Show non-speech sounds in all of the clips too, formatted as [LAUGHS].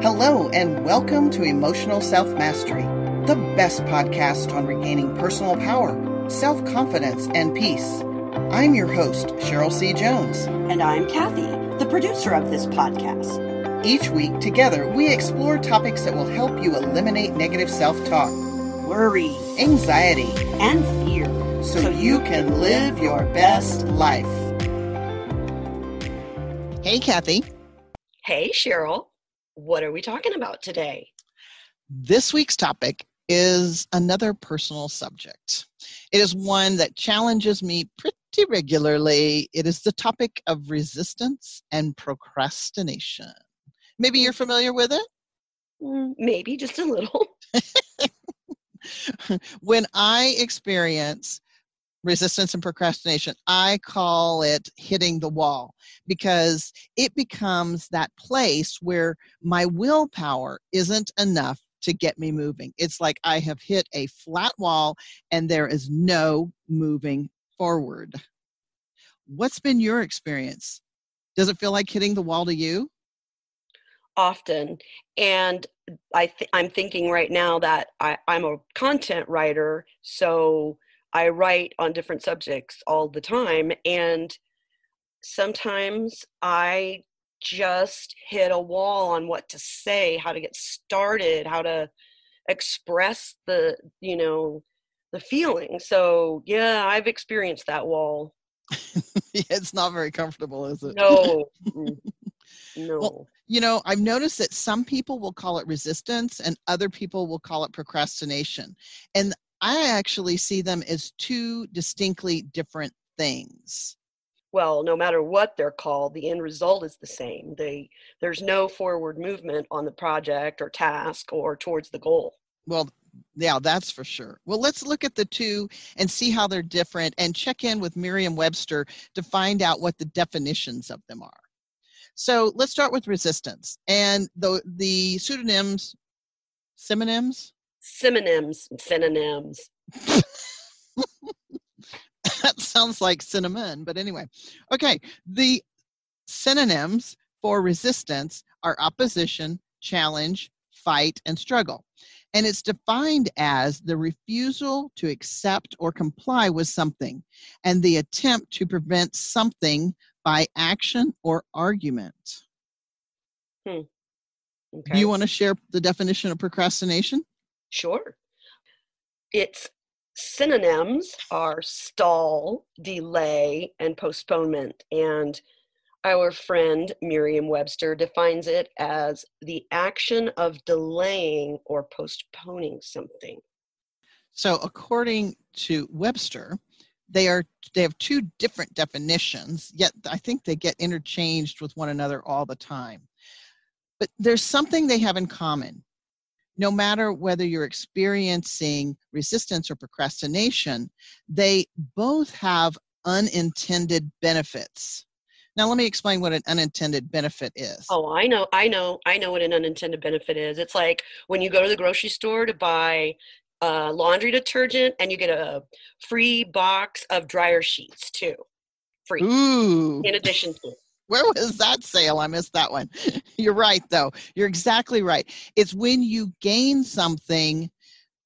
Hello, and welcome to Emotional Self Mastery, the best podcast on regaining personal power, self confidence, and peace. I'm your host, Cheryl C. Jones. And I'm Kathy, the producer of this podcast. Each week, together, we explore topics that will help you eliminate negative self talk, worry, anxiety, and fear so, so you can live your best life. Hey, Kathy. Hey, Cheryl. What are we talking about today? This week's topic is another personal subject. It is one that challenges me pretty regularly. It is the topic of resistance and procrastination. Maybe you're familiar with it? Mm, maybe just a little. [LAUGHS] when I experience resistance and procrastination, I call it hitting the wall because it becomes that place where my willpower isn't enough to get me moving. It's like I have hit a flat wall and there is no moving forward. What's been your experience? Does it feel like hitting the wall to you? Often. And I th- I'm thinking right now that I, I'm a content writer, so I write on different subjects all the time. And sometimes I just hit a wall on what to say, how to get started, how to express the, you know, the feeling. So, yeah, I've experienced that wall. [LAUGHS] it's not very comfortable, is it? No. [LAUGHS] no. Well, you know, I've noticed that some people will call it resistance and other people will call it procrastination. And I actually see them as two distinctly different things. Well, no matter what they're called, the end result is the same. They, there's no forward movement on the project or task or towards the goal. Well, yeah, that's for sure. Well, let's look at the two and see how they're different and check in with Merriam Webster to find out what the definitions of them are. So let's start with resistance. And the, the pseudonyms, synonyms, synonyms synonyms. [LAUGHS] that sounds like cinnamon, but anyway. Okay, the synonyms for resistance are opposition, challenge, fight, and struggle. And it's defined as the refusal to accept or comply with something and the attempt to prevent something by action or argument. Hmm. Okay. Do you want to share the definition of procrastination? Sure. Its synonyms are stall, delay, and postponement. And our friend Merriam Webster defines it as the action of delaying or postponing something. So, according to Webster, they are they have two different definitions yet i think they get interchanged with one another all the time but there's something they have in common no matter whether you're experiencing resistance or procrastination, they both have unintended benefits. Now, let me explain what an unintended benefit is. Oh, I know, I know, I know what an unintended benefit is. It's like when you go to the grocery store to buy uh, laundry detergent and you get a free box of dryer sheets too. Free. Ooh. In addition to where was that sale? I missed that one. [LAUGHS] You're right, though. You're exactly right. It's when you gain something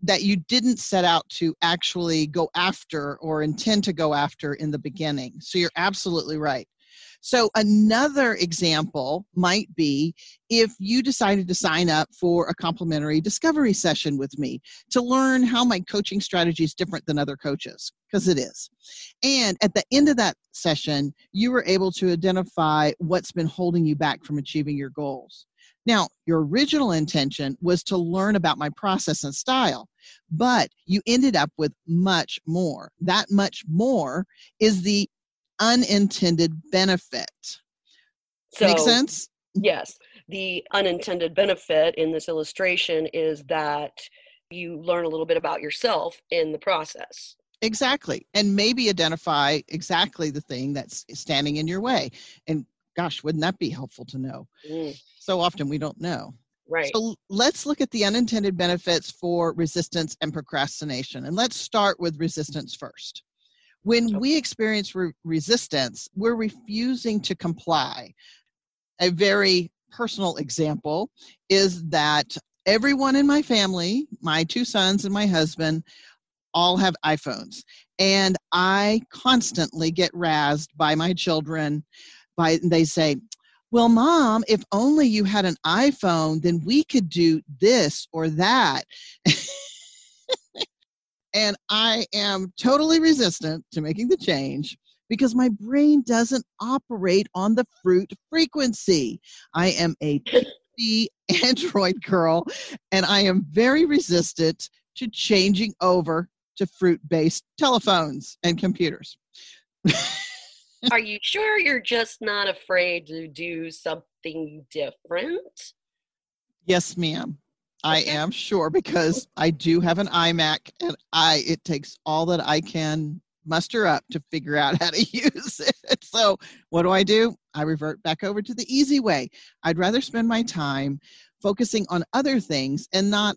that you didn't set out to actually go after or intend to go after in the beginning. So you're absolutely right. So, another example might be if you decided to sign up for a complimentary discovery session with me to learn how my coaching strategy is different than other coaches, because it is. And at the end of that session, you were able to identify what's been holding you back from achieving your goals. Now, your original intention was to learn about my process and style, but you ended up with much more. That much more is the unintended benefit. So, Make sense? Yes. The unintended benefit in this illustration is that you learn a little bit about yourself in the process. Exactly. And maybe identify exactly the thing that's standing in your way. And gosh, wouldn't that be helpful to know? Mm. So often we don't know. Right. So let's look at the unintended benefits for resistance and procrastination. And let's start with resistance first. When we experience re- resistance, we're refusing to comply. A very personal example is that everyone in my family, my two sons and my husband, all have iPhones. And I constantly get razzed by my children by they say, well, mom, if only you had an iPhone, then we could do this or that. [LAUGHS] and I am totally resistant to making the change because my brain doesn't operate on the fruit frequency. I am a the [LAUGHS] Android girl, and I am very resistant to changing over to fruit based telephones and computers. [LAUGHS] Are you sure you're just not afraid to do something different? Yes, ma'am. I am sure because I do have an iMac and I it takes all that I can muster up to figure out how to [LAUGHS] use it. So, what do I do? I revert back over to the easy way. I'd rather spend my time focusing on other things and not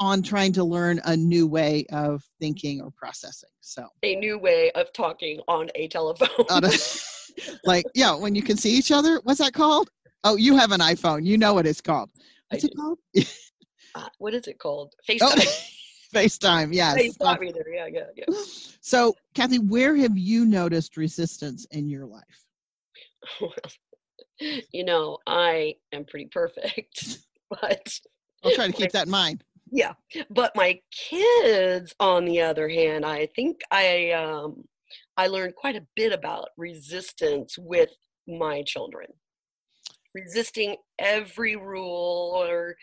on trying to learn a new way of thinking or processing. So, a new way of talking on a telephone. on a, [LAUGHS] [LAUGHS] like, yeah, when you can see each other, what's that called? Oh, you have an iPhone. You know what it's called. What's it called? Uh, [SIGHS] what is it called? Oh, FaceTime. Oh. [LAUGHS] FaceTime, yes. FaceTime either. Yeah, yeah, yeah. So, Kathy, where have you noticed resistance in your life? [LAUGHS] you know, I am pretty perfect, [LAUGHS] but I'll try to keep that in mind. Yeah, but my kids, on the other hand, I think I um, I learned quite a bit about resistance with my children. Resisting every rule or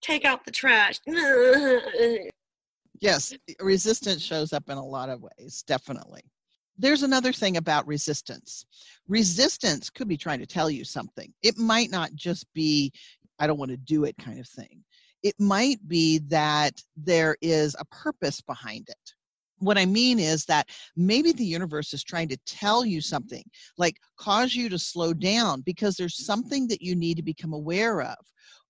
take out the trash. [LAUGHS] yes, resistance shows up in a lot of ways, definitely. There's another thing about resistance. Resistance could be trying to tell you something. It might not just be, I don't want to do it kind of thing. It might be that there is a purpose behind it. What I mean is that maybe the universe is trying to tell you something, like cause you to slow down because there's something that you need to become aware of,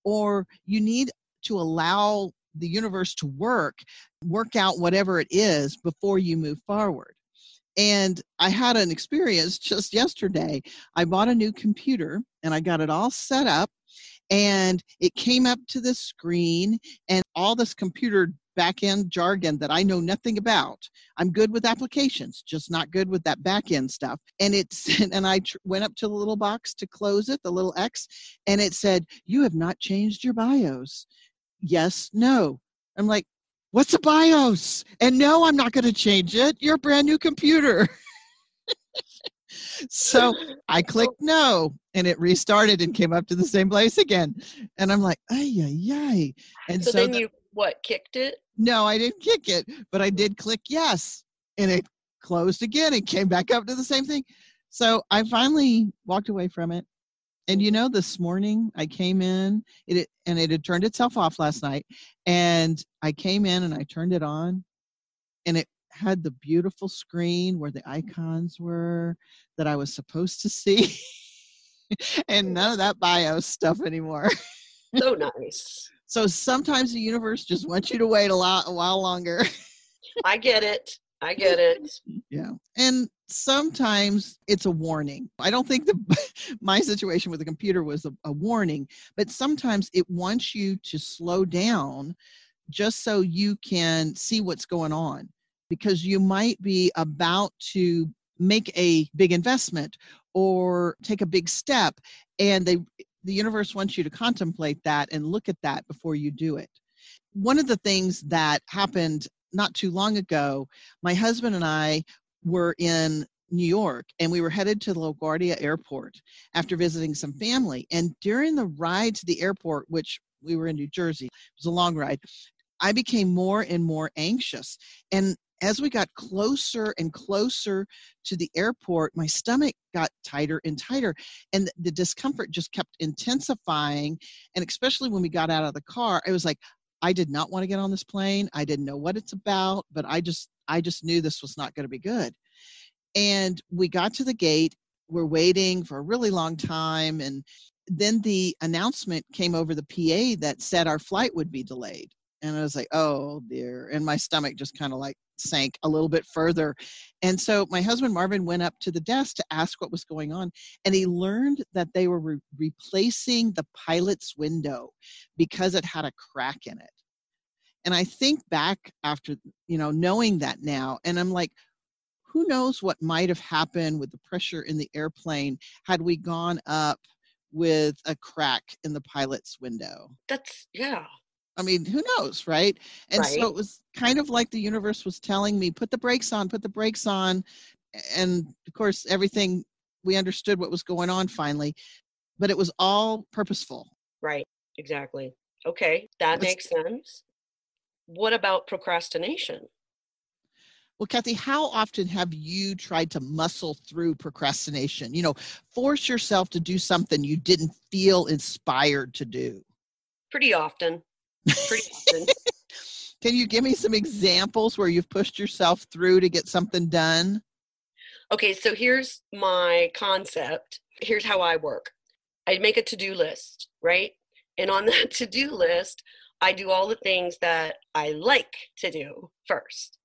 or you need to allow the universe to work, work out whatever it is before you move forward. And I had an experience [LAUGHS] just yesterday. I bought a new computer and I got it all set up and it came up to the screen and all this computer back end jargon that I know nothing about. I'm good with applications, just not good with that back end stuff. And it's [LAUGHS] and I tr- went up to the little box to close it, the little X, and it said, "You have not changed your BIOS." Yes, no. I'm like, what's a BIOS? And no, I'm not going to change it. You're a brand new computer. [LAUGHS] so I clicked oh. no, and it restarted and came up to the same place again. And I'm like, ay, ay, ay. And so, so then you, what, kicked it? No, I didn't kick it, but I did click yes. And it closed again and came back up to the same thing. So I finally walked away from it and you know, this morning I came in, it and it had turned itself off last night, and I came in and I turned it on, and it had the beautiful screen where the icons were that I was supposed to see, [LAUGHS] and mm. none of that BIOS stuff anymore. [LAUGHS] so nice. So sometimes the universe just wants you to wait a lot, a while longer. I get it. I get it. [LAUGHS] Yeah. And sometimes it's a warning. I don't think the [LAUGHS] my situation with the computer was a, a, warning, but sometimes it wants you to slow down just so you can see what's going on because you might be about to make a big investment or take a big step and they the universe wants you to contemplate that and look at that before you do it. One of the things that happened not too long ago, my husband and I were in New York and we were headed to the LaGuardia airport after visiting some family. And during the ride to the airport, which we were in New Jersey, it was a long ride, I became more and more anxious. And as we got closer and closer to the airport, my stomach got tighter and tighter, and the discomfort just kept intensifying. And especially when we got out of the car, I was like, I did not want to get on this plane. I didn't know what it's about, but I just I just knew this was not going to be good. And we got to the gate. We're waiting for a really long time and then the announcement came over the PA that said our flight would be delayed. And I was like, "Oh dear." And my stomach just kind of like sank a little bit further. And so my husband Marvin went up to the desk to ask what was going on. And he learned that they were re- replacing the pilot's window because it had a crack in it. And I think back after, you know, knowing that now, and I'm like, who knows what might have happened with the pressure in the airplane had we gone up with a crack in the pilot's window. That's, yeah. I mean, who knows, right? And right. so it was kind of like the universe was telling me, put the brakes on, put the brakes on. And of course, everything, we understood what was going on finally, but it was all purposeful. Right, exactly. Okay, that makes sense. What about procrastination? Well, Kathy, how often have you tried to muscle through procrastination? You know, force yourself to do something you didn't feel inspired to do. Pretty often. Pretty often. [LAUGHS] Can you give me some examples where you've pushed yourself through to get something done? Okay, so here's my concept. Here's how I work I make a to do list, right? And on that [LAUGHS] to do list, I do all the things that I like to do first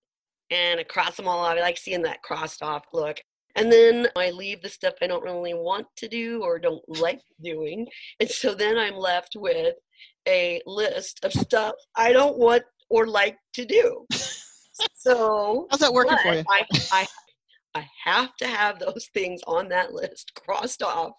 and I cross them all off. I like seeing that crossed off look. And then I leave the stuff I don't really want to do or don't like doing. And so then I'm left with a list of stuff I don't want or like to do. So [LAUGHS] how's that working for you? I, I, I have to have those things on that list crossed off.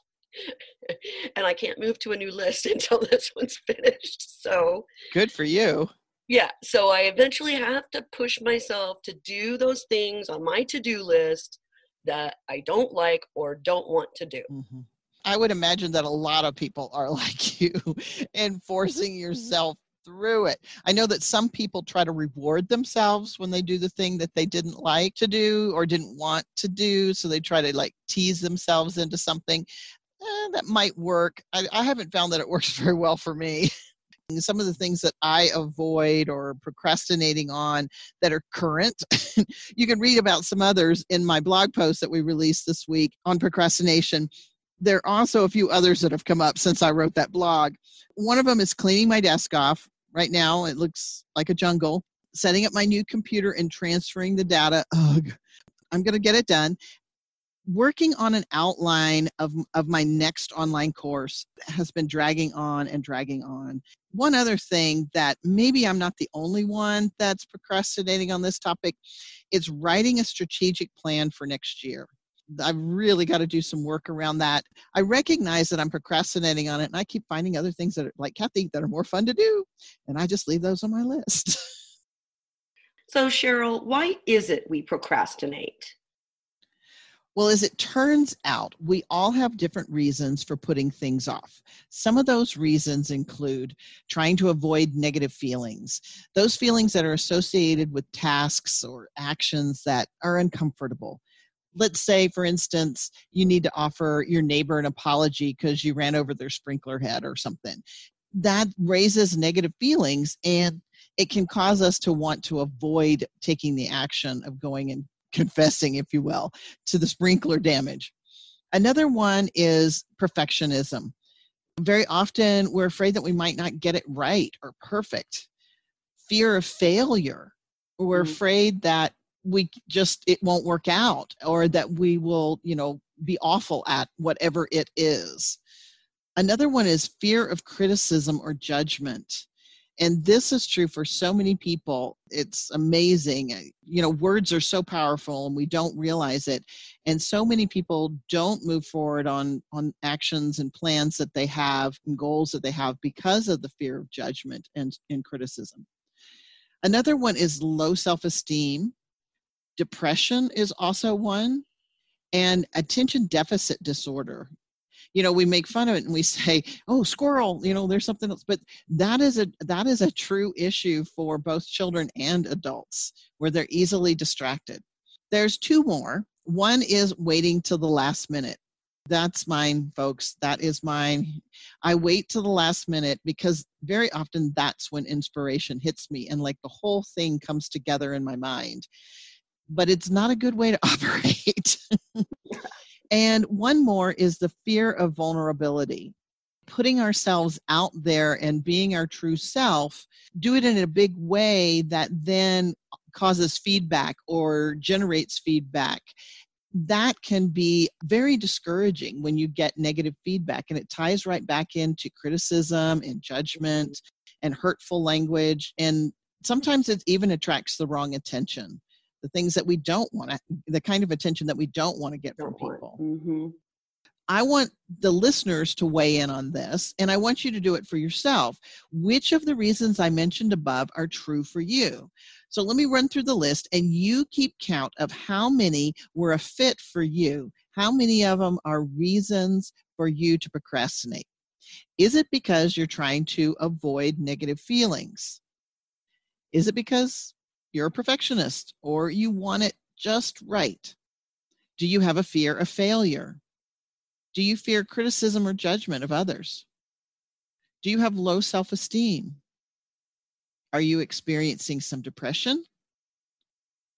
And I can't move to a new list [LAUGHS] until this one's finished. So good for you yeah so i eventually have to push myself to do those things on my to-do list that i don't like or don't want to do mm-hmm. i would imagine that a lot of people are [LAUGHS] like you in forcing [LAUGHS] yourself through it i know that some people try to reward themselves when they do the thing that they didn't like to do or didn't want to do so they try to like tease themselves into something eh, that might work I, I haven't found that it [LAUGHS] works very well for me some of the things that I avoid or procrastinating on that are current. [LAUGHS] you can read about some others in my blog post that we released this week on procrastination. There are also a few others that have come up since I wrote that blog. One of them is cleaning my desk off. Right now, it looks like a jungle. Setting up my new computer and transferring the data. Ugh. I'm going to get it done working on an outline of, of my next online course has been dragging on and dragging on. One other thing that maybe I'm not the only one that's procrastinating on this topic is writing a strategic plan for next year. I've really got to do some work around that. I recognize that I'm procrastinating on it, and I keep finding other things that are like Kathy that are more fun to do, and I just leave those on my list. [LAUGHS] so, Cheryl, why is it we procrastinate? Well, as it turns out, we all have different reasons for putting things off. Some of those reasons include trying to avoid negative feelings, those feelings that are associated with tasks or actions that are uncomfortable. Let's say, for instance, you need to offer your neighbor an apology because you ran over their sprinkler head or something. That raises negative feelings and it can cause us to want to avoid taking the action of going and confessing, if you will, to the sprinkler damage. Another one is perfectionism. Very often we're afraid that we might not get it right or perfect. Fear of failure. We're mm-hmm. afraid that we just it won't work out or that we will, you know, be awful at whatever it is. Another one is fear of criticism or judgment. And this is true for so many people. It's amazing. Uh, you know, words are so powerful and we don't realize it. And so many people don't move forward on, on actions and plans that they have and goals that they have because of the fear of judgment and, and criticism. Another one is low self esteem. Depression is also one, and attention deficit disorder you know we make fun of it and we [LAUGHS] say oh squirrel you know there's something else. But that is a that is a true issue for both children and adults where they're easily distracted. There's two more. One is waiting till the last minute. That's mine folks. That is mine. I wait till the last minute because very often that's when inspiration hits me and like the whole thing comes together in my mind. But it's not a good way to [LAUGHS] operate and one more is the fear of vulnerability. Putting ourselves out there and being our true self, do it in a big way that then causes feedback or generates feedback that can be very discouraging when you get negative feedback and it ties right back into criticism and judgment and hurtful language and sometimes it even attracts the wrong attention the things that we don't want to the kind of attention that we don't want to get from people mm-hmm. I want the listeners to weigh in on this, and I want you to do it for yourself. Which of the reasons I mentioned above are true for you? So let me run through the list, and you keep count of how many were a fit for you. How many of them are reasons for you to procrastinate? Is it because you're trying to avoid negative feelings? Is it because you're a perfectionist or you want it just right? Do you have a fear of failure? Do you fear criticism or judgment of others? Do you have low self esteem? Are you experiencing some depression?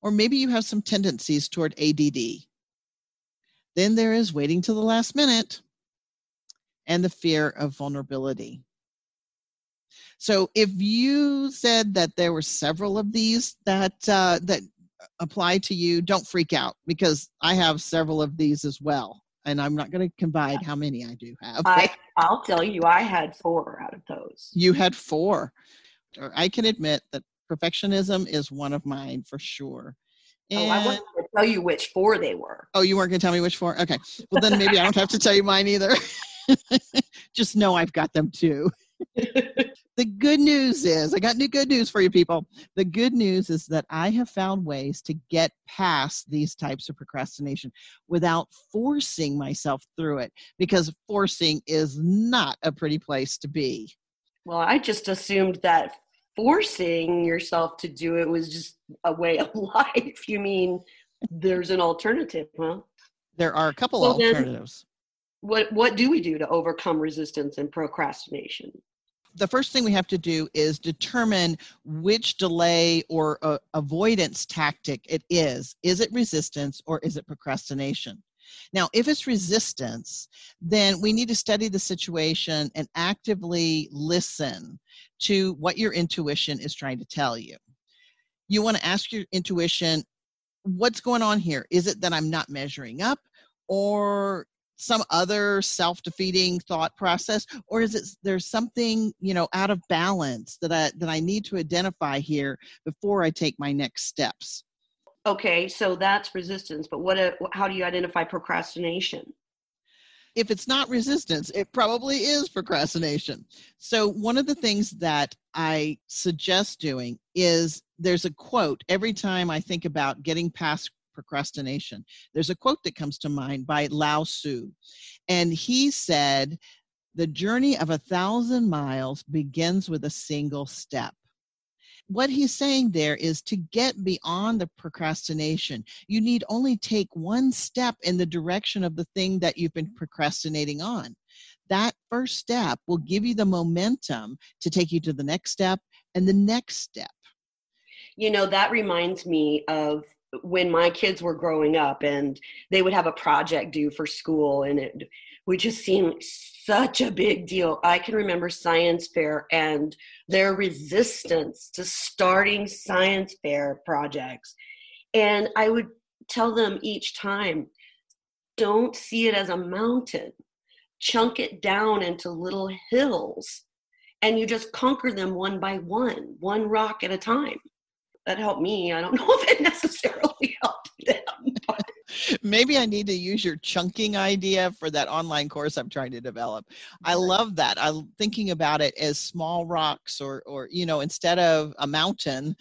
Or maybe you have some tendencies toward ADD. Then there is waiting till the last minute and the fear of vulnerability. So if you said that there were several of these that uh, that apply to you, don't freak out because I have several of these as well and I'm not going to confide how many I do have. I, I'll tell you, I had four out of those. You had four. I can admit that perfectionism is one of mine for sure. And, oh, I wanted to tell you which four they were. Oh, you weren't going to tell me which four? Okay. Well, then maybe I don't have to tell you mine either. [LAUGHS] Just know I've got them too. The good news is, I got new good news for you people. The good news is that I have found ways to get past these types of procrastination without forcing myself through it because forcing is not a pretty place to be. Well, I just assumed that forcing yourself to do it was just a way [LAUGHS] of life. You mean there's an alternative, huh? There are a couple well, alternatives. what what do we do to overcome resistance and procrastination? The first thing we have to do is determine which delay or uh, avoidance tactic it is. Is it resistance or is it procrastination? Now, if it's resistance, then we need to study the situation and actively listen to what your intuition is trying to tell you. You want to ask your intuition, what's going on here? Is it that I'm not measuring up? Or some other self-defeating thought process? Or is it there's something you know out of balance that i that i need to identify here before i take my next steps? Okay so that's resistance but what uh, a, how do you identify procrastination? If it's not resistance it probably is procrastination. So one of the things that i suggest doing is there's a quote every time i think about getting past procrastination. There's a quote that comes to mind by Lao Tzu, and he said, The journey of a thousand miles begins with a single step what he's saying there is to get beyond the procrastination, you need only take one step in the direction of the thing that you've been procrastinating on. That first step will give you the momentum to take you to the next step and the next step. You know, that reminds me of when my kids were growing up and they would have a project due for school and it would just seem such a big deal. I can remember science fair and their resistance to starting science fair projects. And I would tell them each time don't see it as a mountain, chunk it down into little hills, and you just conquer them one by one, one rock at a time that helped me. I don't [LAUGHS] know if it necessarily [LAUGHS] helped them. But. Maybe I need to use your chunking idea for that online course I'm trying to develop. I love that. I'm thinking about it as small rocks or or you know, instead of a mountain,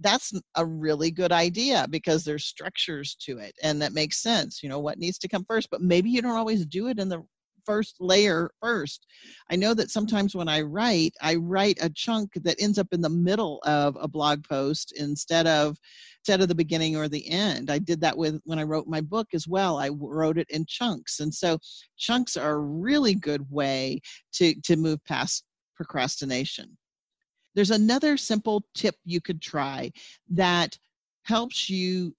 that's a really good idea because there's structures to it and that makes sense you know what needs to come first but maybe you don't always do it in the first layer first. I know that sometimes when I write, I write a chunk that ends up in the middle of a blog post instead of instead of the beginning or the end. I did that with when I wrote my book as well. I wrote it in chunks. And so chunks are a really good way to to move past procrastination. There's another simple tip you could try that helps you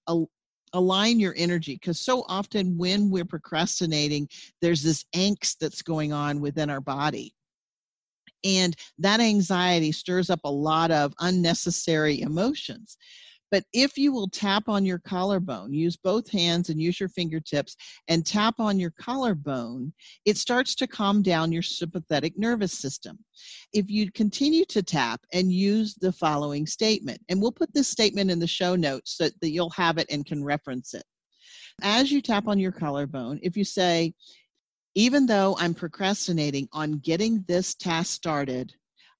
align your energy because so often when we're procrastinating there's this angst that's going on within our body. And that anxiety stirs up a lot of unnecessary emotions But if you will tap on your collarbone, use both hands and use your fingertips and tap on your collarbone, it starts to calm down your sympathetic nervous system. If you continue to tap and use the following statement, and we'll put this statement in the show notes so that you'll have it and can reference it. As you tap on your collarbone, if you say, even though I'm procrastinating on getting this task started,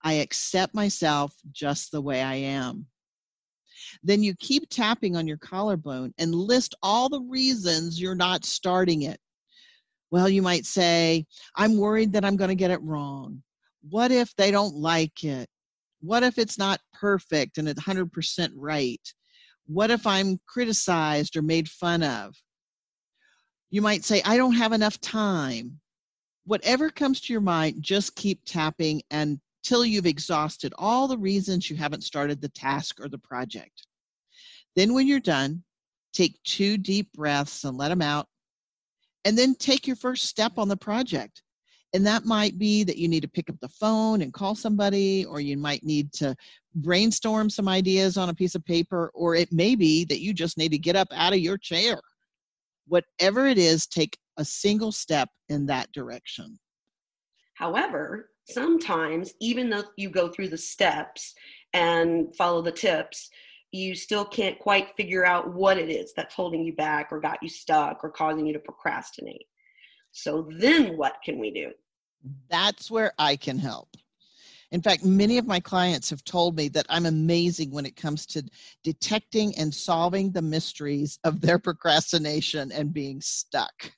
I accept myself just the way I am. Then you keep tapping on your collarbone and list all the reasons you're not starting it. Well, you might say, I'm worried that I'm going to get it wrong. What if they don't like it? What if it's not perfect and it's 100% right? What if I'm criticized or made fun of? You might say, I don't have enough time. Whatever comes to your mind, just keep tapping until you've exhausted all the reasons you haven't started the task or the project. Then, when you're done, take two deep breaths and let them out. And then take your first step on the project. And that might be that you need to pick up the phone and call somebody, or you might need to brainstorm some ideas on a piece of paper, or it may be that you just need to get up out of your chair whatever it is, take a single step in that direction. However, sometimes, even though you go through the steps and follow the tips, you still can't quite figure out what it is that's holding you back or got you stuck or causing you to procrastinate. So, then what can we do? That's where I can help. In fact, many of my clients have told me that I'm amazing when it comes to detecting and solving the mysteries of their [LAUGHS] procrastination and being stuck.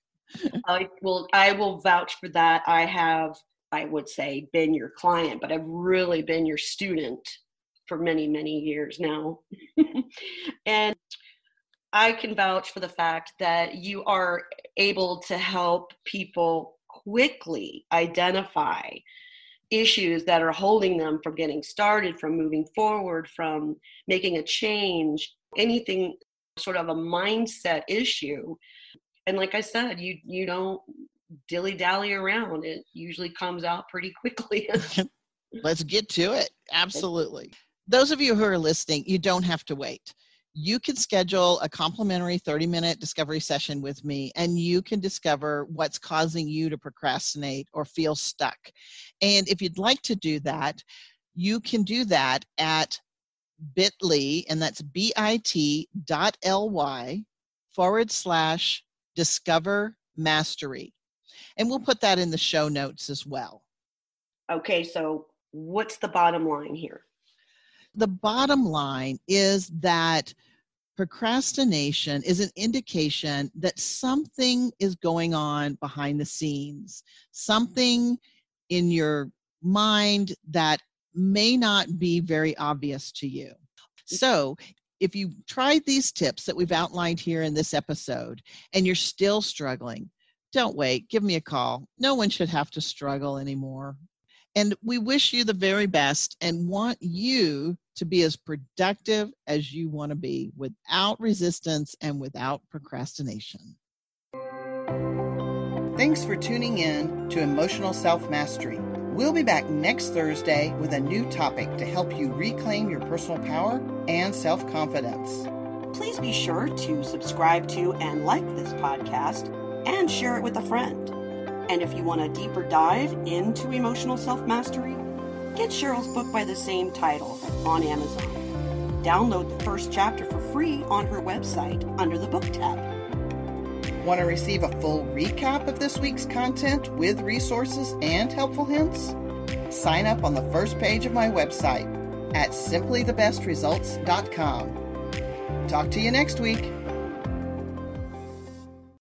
I will I will vouch for that. I have I would say been your client, but I've really been your student for many many years now. [LAUGHS] and I can vouch for the fact that you are able to help people quickly identify issues that are holding them from getting started, from moving forward, from making a change, anything sort of a mindset issue. And like I said, you you don't dilly dally around. It usually comes out pretty quickly. [LAUGHS] Let's get to it. Absolutely. Those of you who are listening, you don't have to wait you can schedule a complimentary 30 minute discovery session with me and you can discover what's causing you to procrastinate or feel stuck. And if you'd like to do that, you can do that at bit.ly, and that's bit.ly forward slash discover mastery. And we'll put that in the show notes as well. Okay, so what's the bottom line here? The bottom line is that procrastination is an indication that something is going on behind the scenes, something in your mind that may not be very obvious to you. So, if you tried these tips that we've outlined here in this episode and you're still struggling, don't wait. Give me a call. No one should have to struggle anymore. And we wish you the very best and want you to be as productive as you want to be without resistance and without procrastination. Thanks for tuning in to Emotional Self Mastery. We'll be back next Thursday with a new topic to help you reclaim your personal power and self confidence. Please be sure to subscribe to and like this podcast and share it with a friend. And if you want a deeper dive into emotional self mastery, get Cheryl's book by the same title on Amazon. Download the first chapter for free on her website under the book tab. Want to receive a full recap of this week's content with resources and helpful hints? Sign up on the first page of my website at simplythebestresults.com. Talk to you next week.